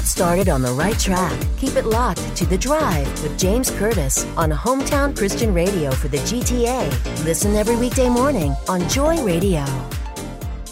Get started on the right track. Keep it locked to The Drive with James Curtis on Hometown Christian Radio for the GTA. Listen every weekday morning on Joy Radio.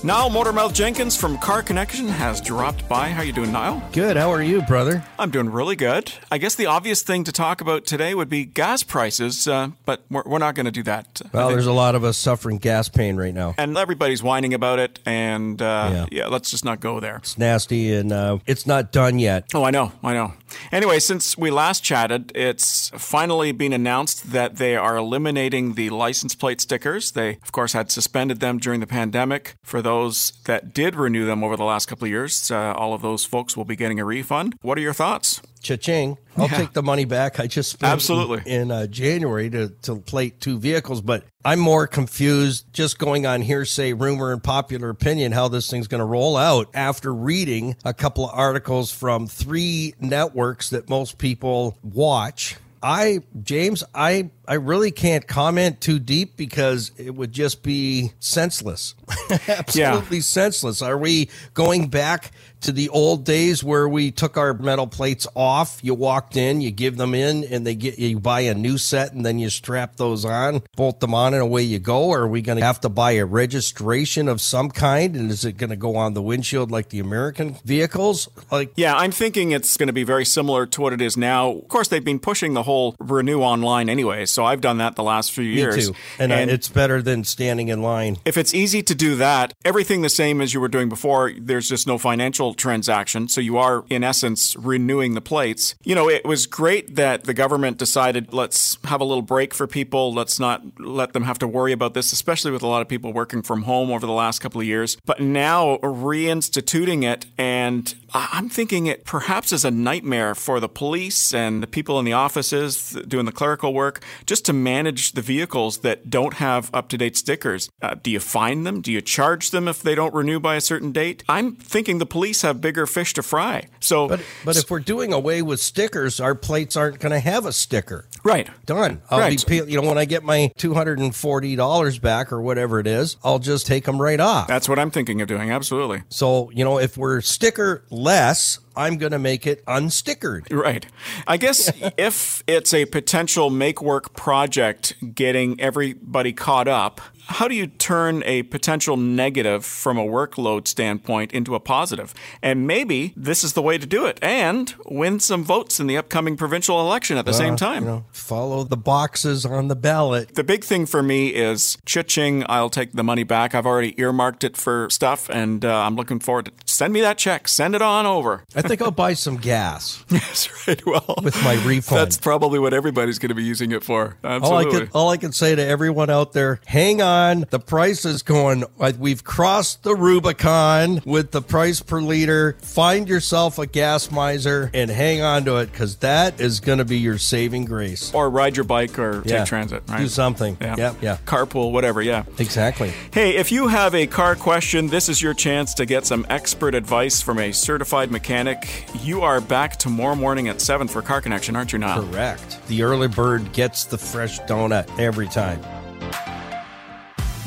Niall Motormouth Jenkins from Car Connection has dropped by. How you doing, Niall? Good. How are you, brother? I'm doing really good. I guess the obvious thing to talk about today would be gas prices, uh, but we're, we're not going to do that. Well, there's a lot of us suffering gas pain right now. And everybody's whining about it, and uh, yeah. yeah. let's just not go there. It's nasty, and uh, it's not done yet. Oh, I know, I know. Anyway, since we last chatted, it's finally been announced that they are eliminating the license plate stickers. They, of course, had suspended them during the pandemic. For those that did renew them over the last couple of years, uh, all of those folks will be getting a refund. What are your thoughts? Cha-ching. I'll yeah. take the money back. I just spent Absolutely. in, in uh, January to, to plate two vehicles, but I'm more confused just going on hearsay, rumor, and popular opinion how this thing's going to roll out after reading a couple of articles from three networks that most people watch I James, I I really can't comment too deep because it would just be senseless. Absolutely yeah. senseless. Are we going back to the old days where we took our metal plates off? You walked in, you give them in, and they get you buy a new set, and then you strap those on, bolt them on, and away you go. Or are we going to have to buy a registration of some kind? And is it going to go on the windshield like the American vehicles? Like, yeah, I'm thinking it's going to be very similar to what it is now. Of course, they've been pushing the whole renew online anyway, so I've done that the last few years. Me too, and, uh, and it's better than standing in line. If it's easy to do that, everything the same as you were doing before. There's just no financial transaction. So you are, in essence, renewing the plates. You know, it was great that the government decided let's have a little break for people. Let's not let them have to worry about this, especially with a lot of people working from home over the last couple of years. But now reinstituting it, and I'm thinking it perhaps is a nightmare for the police and the people in the offices doing the clerical work just to manage the vehicles that don't have up to date stickers. Uh, do you fine them? Do you charge them if they don't renew by a certain date? I'm thinking the police have bigger fish to fry. So, but, but if we're doing away with stickers, our plates aren't going to have a sticker. Right. Done. I'll right. be, you know, when I get my $240 back or whatever it is, I'll just take them right off. That's what I'm thinking of doing. Absolutely. So, you know, if we're sticker less, I'm going to make it unstickered. Right. I guess if it's a potential make work project getting everybody caught up, how do you turn a potential negative from a workload standpoint into a positive? And maybe this is the way to do it and win some votes in the upcoming provincial election at the uh, same time. You know, follow the boxes on the ballot. The big thing for me is cha-ching, I'll take the money back. I've already earmarked it for stuff and uh, I'm looking forward to send me that check. Send it on over. I think I'll buy some gas. That's right. Well, with my refund. That's probably what everybody's going to be using it for. Absolutely. All I can, all I can say to everyone out there, hang on on. The price is going, we've crossed the Rubicon with the price per liter. Find yourself a gas miser and hang on to it because that is going to be your saving grace. Or ride your bike or yeah. take transit, right? Do something. Yeah. yeah. Yeah. Carpool, whatever. Yeah. Exactly. Hey, if you have a car question, this is your chance to get some expert advice from a certified mechanic. You are back tomorrow morning at 7 for Car Connection, aren't you now? Correct. The early bird gets the fresh donut every time.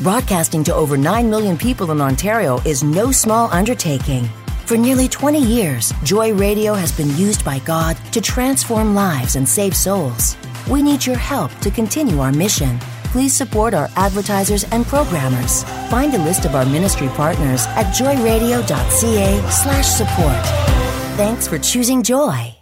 Broadcasting to over 9 million people in Ontario is no small undertaking. For nearly 20 years, Joy Radio has been used by God to transform lives and save souls. We need your help to continue our mission. Please support our advertisers and programmers. Find a list of our ministry partners at joyradio.ca/support. Thanks for choosing Joy.